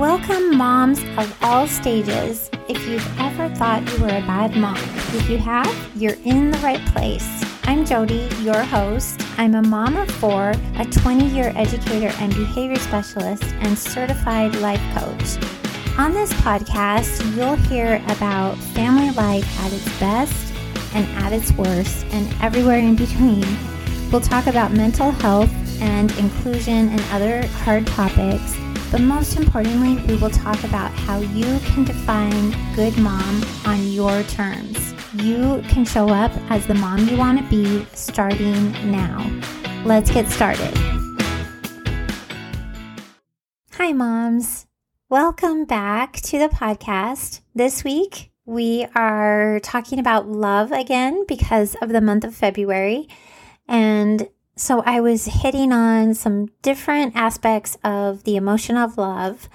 Welcome, moms of all stages. If you've ever thought you were a bad mom, if you have, you're in the right place. I'm Jody, your host. I'm a mom of four, a 20 year educator and behavior specialist, and certified life coach. On this podcast, you'll hear about family life at its best and at its worst, and everywhere in between. We'll talk about mental health and inclusion and other hard topics but most importantly, we will talk about how you can define good mom on your terms. You can show up as the mom you want to be starting now. Let's get started. Hi, moms. Welcome back to the podcast. This week, we are talking about love again because of the month of February. And so I was hitting on some different aspects of the emotion of love.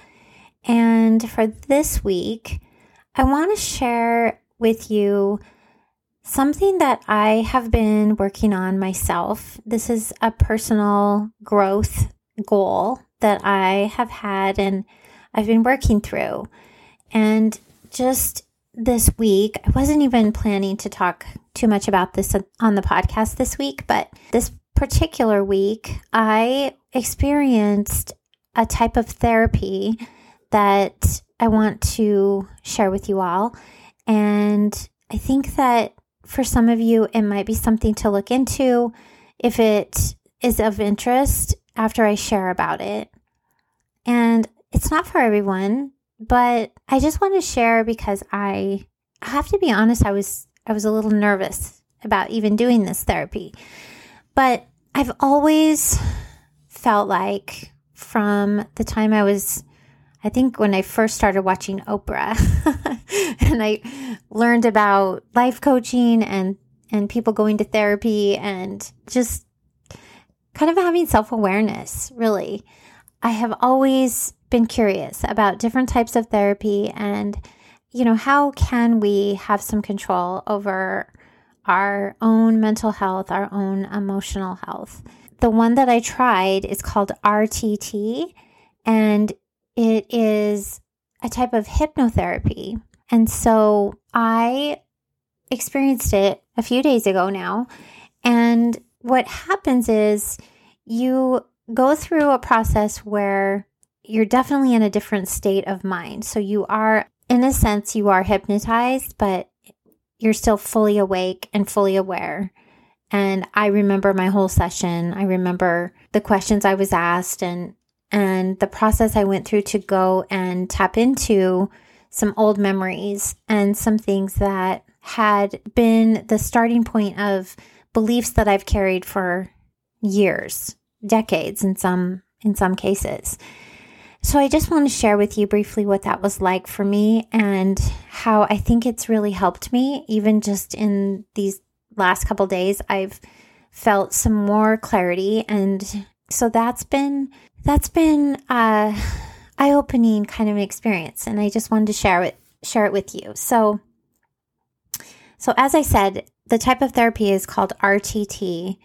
And for this week, I want to share with you something that I have been working on myself. This is a personal growth goal that I have had and I've been working through. And just this week, I wasn't even planning to talk too much about this on the podcast this week, but this particular week, I experienced a type of therapy that I want to share with you all. And I think that for some of you, it might be something to look into if it is of interest after I share about it. And it's not for everyone, but I just want to share because I, have to be honest, I was I was a little nervous about even doing this therapy but I've always felt like from the time I was, I think when I first started watching Oprah and I learned about life coaching and, and people going to therapy and just kind of having self awareness, really. I have always been curious about different types of therapy and, you know, how can we have some control over our own mental health, our own emotional health. The one that I tried is called RTT, and it is a type of hypnotherapy. And so I experienced it a few days ago now. And what happens is you go through a process where you're definitely in a different state of mind. So you are, in a sense, you are hypnotized, but you're still fully awake and fully aware. And I remember my whole session. I remember the questions I was asked and and the process I went through to go and tap into some old memories and some things that had been the starting point of beliefs that I've carried for years, decades in some in some cases. So I just want to share with you briefly what that was like for me and how I think it's really helped me even just in these last couple days I've felt some more clarity and so that's been that's been a eye-opening kind of an experience and I just wanted to share it share it with you. So so as I said, the type of therapy is called RTT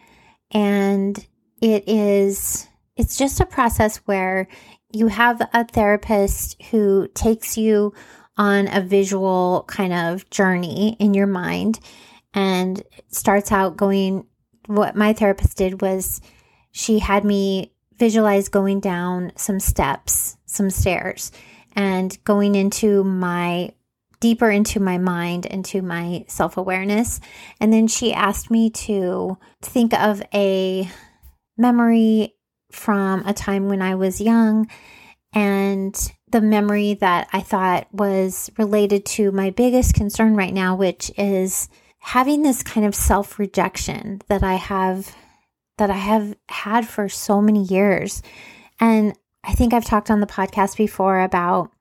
and it is it's just a process where you have a therapist who takes you on a visual kind of journey in your mind and starts out going what my therapist did was she had me visualize going down some steps, some stairs, and going into my deeper into my mind, into my self awareness. And then she asked me to think of a memory from a time when I was young and the memory that I thought was related to my biggest concern right now, which is having this kind of self rejection that I have that I have had for so many years. And I think I've talked on the podcast before about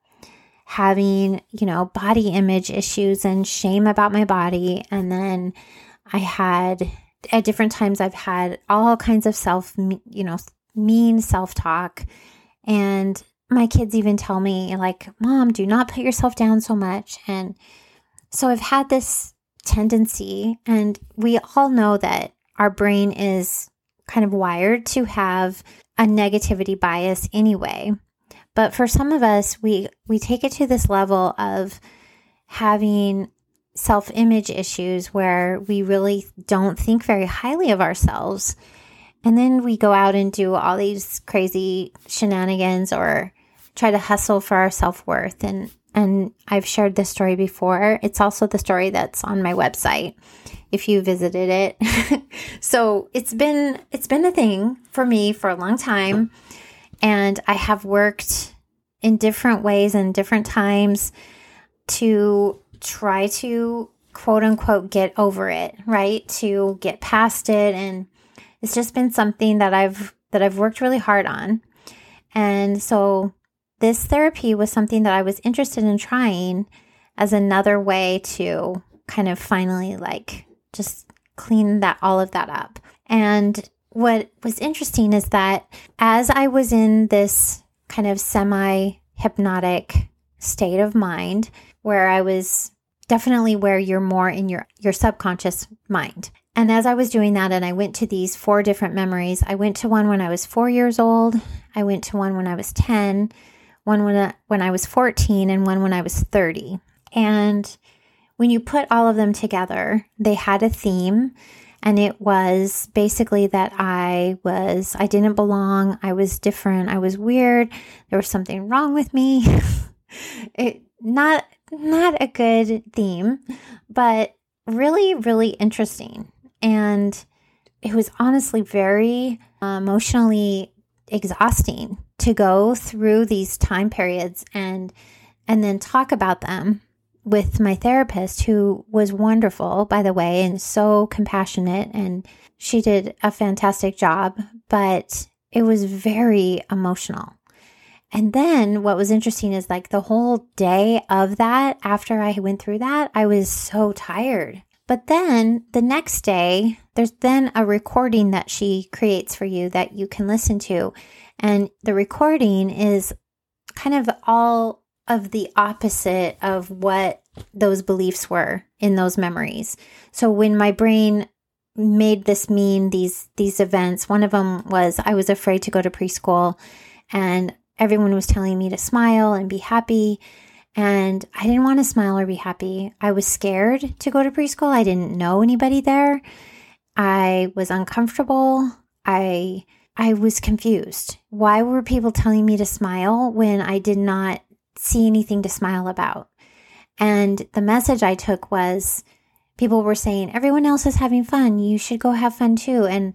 having, you know, body image issues and shame about my body. And then I had, at different times, I've had all kinds of self, you know, mean self talk. And my kids even tell me, like, Mom, do not put yourself down so much. And so I've had this tendency, and we all know that our brain is kind of wired to have a negativity bias anyway. But for some of us, we we take it to this level of having self-image issues where we really don't think very highly of ourselves. And then we go out and do all these crazy shenanigans or try to hustle for our self-worth and and I've shared this story before. It's also the story that's on my website if you visited it. so, it's been it's been a thing for me for a long time and I have worked in different ways and different times to try to quote unquote get over it, right? To get past it and it's just been something that I've that I've worked really hard on. And so this therapy was something that I was interested in trying as another way to kind of finally like just clean that all of that up. And what was interesting is that as I was in this kind of semi hypnotic state of mind where I was definitely where you're more in your your subconscious mind. And as I was doing that and I went to these four different memories, I went to one when I was 4 years old, I went to one when I was 10, one when I, when I was 14 and one when I was 30. And when you put all of them together, they had a theme and it was basically that I was I didn't belong, I was different, I was weird, there was something wrong with me. it not not a good theme, but really really interesting. And it was honestly very uh, emotionally exhausting to go through these time periods and and then talk about them with my therapist who was wonderful by the way and so compassionate and she did a fantastic job but it was very emotional. And then what was interesting is like the whole day of that after i went through that i was so tired but then the next day there's then a recording that she creates for you that you can listen to and the recording is kind of all of the opposite of what those beliefs were in those memories. So when my brain made this mean these these events, one of them was I was afraid to go to preschool and everyone was telling me to smile and be happy and I didn't want to smile or be happy. I was scared to go to preschool. I didn't know anybody there. I was uncomfortable. I I was confused. Why were people telling me to smile when I did not see anything to smile about? And the message I took was people were saying, everyone else is having fun. You should go have fun too. And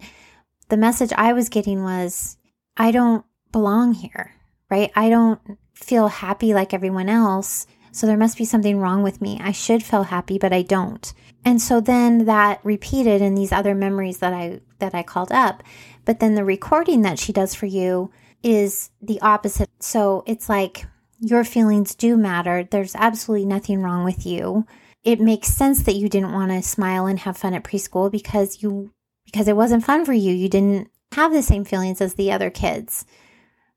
the message I was getting was, I don't belong here, right? I don't feel happy like everyone else. So there must be something wrong with me. I should feel happy, but I don't. And so then that repeated in these other memories that I that I called up. But then the recording that she does for you is the opposite. So it's like your feelings do matter. There's absolutely nothing wrong with you. It makes sense that you didn't want to smile and have fun at preschool because you because it wasn't fun for you. You didn't have the same feelings as the other kids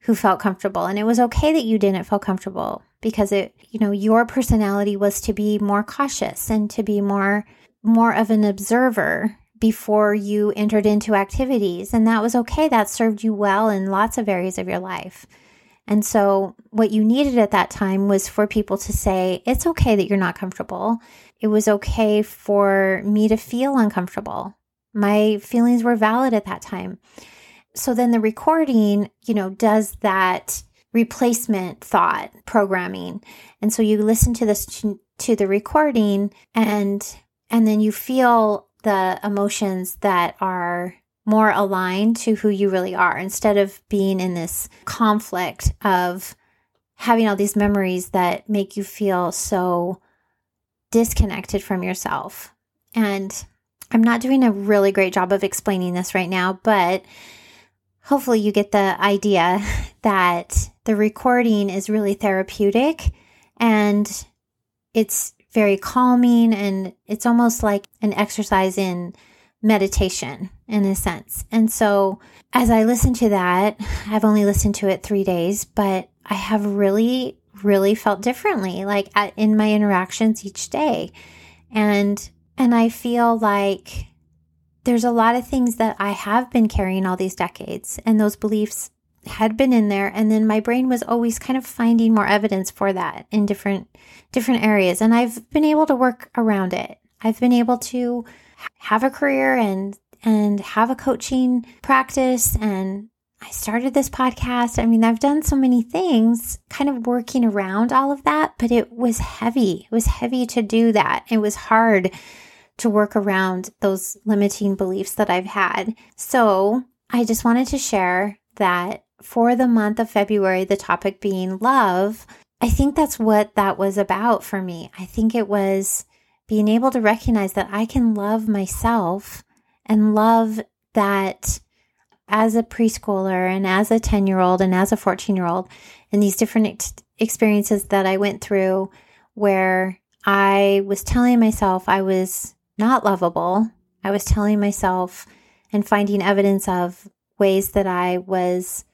who felt comfortable. And it was okay that you didn't feel comfortable because it, you know, your personality was to be more cautious and to be more more of an observer before you entered into activities. And that was okay. That served you well in lots of areas of your life. And so, what you needed at that time was for people to say, It's okay that you're not comfortable. It was okay for me to feel uncomfortable. My feelings were valid at that time. So, then the recording, you know, does that replacement thought programming. And so, you listen to this to the recording and and then you feel the emotions that are more aligned to who you really are instead of being in this conflict of having all these memories that make you feel so disconnected from yourself. And I'm not doing a really great job of explaining this right now, but hopefully you get the idea that the recording is really therapeutic and it's very calming and it's almost like an exercise in meditation in a sense. And so as I listen to that, I've only listened to it three days, but I have really, really felt differently, like at, in my interactions each day. And, and I feel like there's a lot of things that I have been carrying all these decades and those beliefs had been in there and then my brain was always kind of finding more evidence for that in different different areas and I've been able to work around it. I've been able to have a career and and have a coaching practice and I started this podcast. I mean, I've done so many things kind of working around all of that, but it was heavy. It was heavy to do that. It was hard to work around those limiting beliefs that I've had. So I just wanted to share that for the month of February, the topic being love, I think that's what that was about for me. I think it was being able to recognize that I can love myself and love that as a preschooler and as a 10 year old and as a 14 year old and these different ex- experiences that I went through where I was telling myself I was not lovable. I was telling myself and finding evidence of ways that I was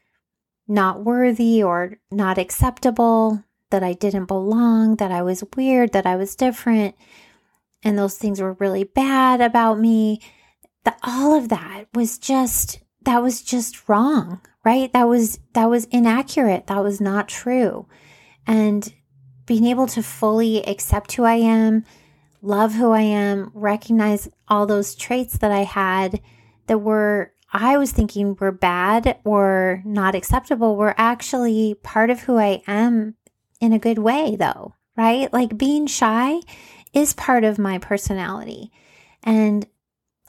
not worthy or not acceptable, that I didn't belong, that I was weird, that I was different, and those things were really bad about me. That all of that was just that was just wrong, right? That was that was inaccurate. That was not true. And being able to fully accept who I am, love who I am, recognize all those traits that I had that were I was thinking were bad or not acceptable were actually part of who I am in a good way, though, right? Like being shy is part of my personality. And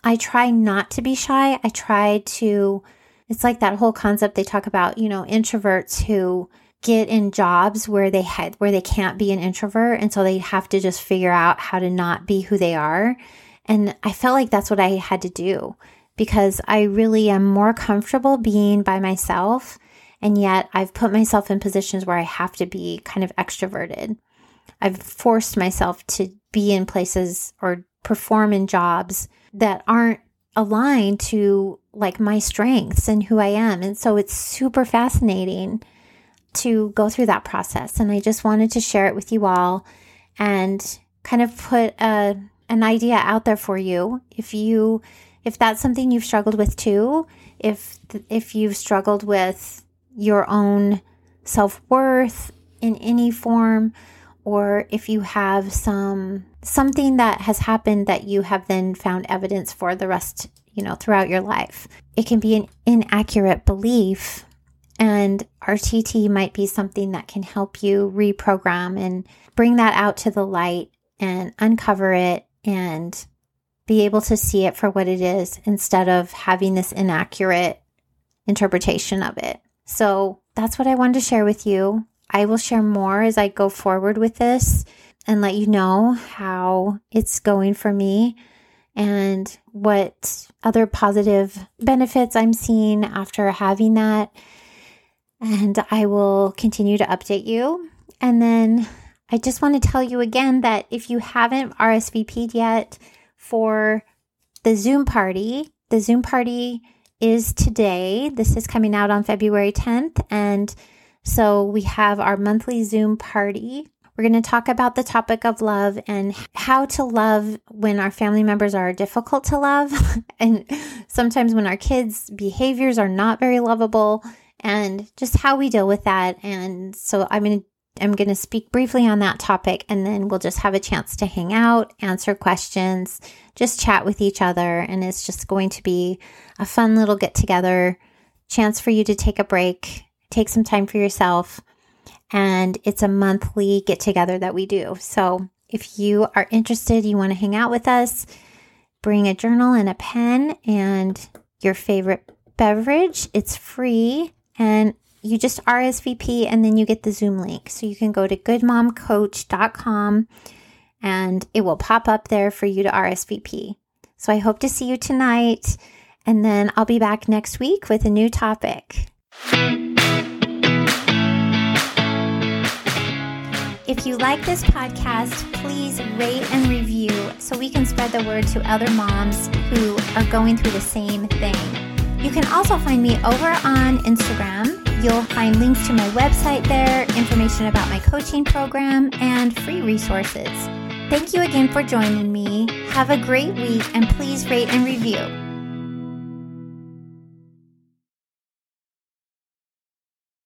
I try not to be shy. I try to, it's like that whole concept they talk about, you know, introverts who get in jobs where they had where they can't be an introvert and so they have to just figure out how to not be who they are and i felt like that's what i had to do because I really am more comfortable being by myself. And yet I've put myself in positions where I have to be kind of extroverted. I've forced myself to be in places or perform in jobs that aren't aligned to like my strengths and who I am. And so it's super fascinating to go through that process. And I just wanted to share it with you all and kind of put a, an idea out there for you. If you if that's something you've struggled with too, if if you've struggled with your own self-worth in any form or if you have some something that has happened that you have then found evidence for the rest, you know, throughout your life. It can be an inaccurate belief and RTT might be something that can help you reprogram and bring that out to the light and uncover it and be able to see it for what it is instead of having this inaccurate interpretation of it. So that's what I wanted to share with you. I will share more as I go forward with this and let you know how it's going for me and what other positive benefits I'm seeing after having that. And I will continue to update you. And then I just want to tell you again that if you haven't RSVP'd yet, for the Zoom party. The Zoom party is today. This is coming out on February 10th. And so we have our monthly Zoom party. We're going to talk about the topic of love and how to love when our family members are difficult to love. and sometimes when our kids' behaviors are not very lovable and just how we deal with that. And so I'm going to I'm going to speak briefly on that topic and then we'll just have a chance to hang out, answer questions, just chat with each other. And it's just going to be a fun little get together, chance for you to take a break, take some time for yourself. And it's a monthly get together that we do. So if you are interested, you want to hang out with us, bring a journal and a pen and your favorite beverage. It's free. And you just RSVP and then you get the Zoom link. So you can go to goodmomcoach.com and it will pop up there for you to RSVP. So I hope to see you tonight. And then I'll be back next week with a new topic. If you like this podcast, please rate and review so we can spread the word to other moms who are going through the same thing. You can also find me over on Instagram You'll find links to my website there, information about my coaching program, and free resources. Thank you again for joining me. Have a great week and please rate and review.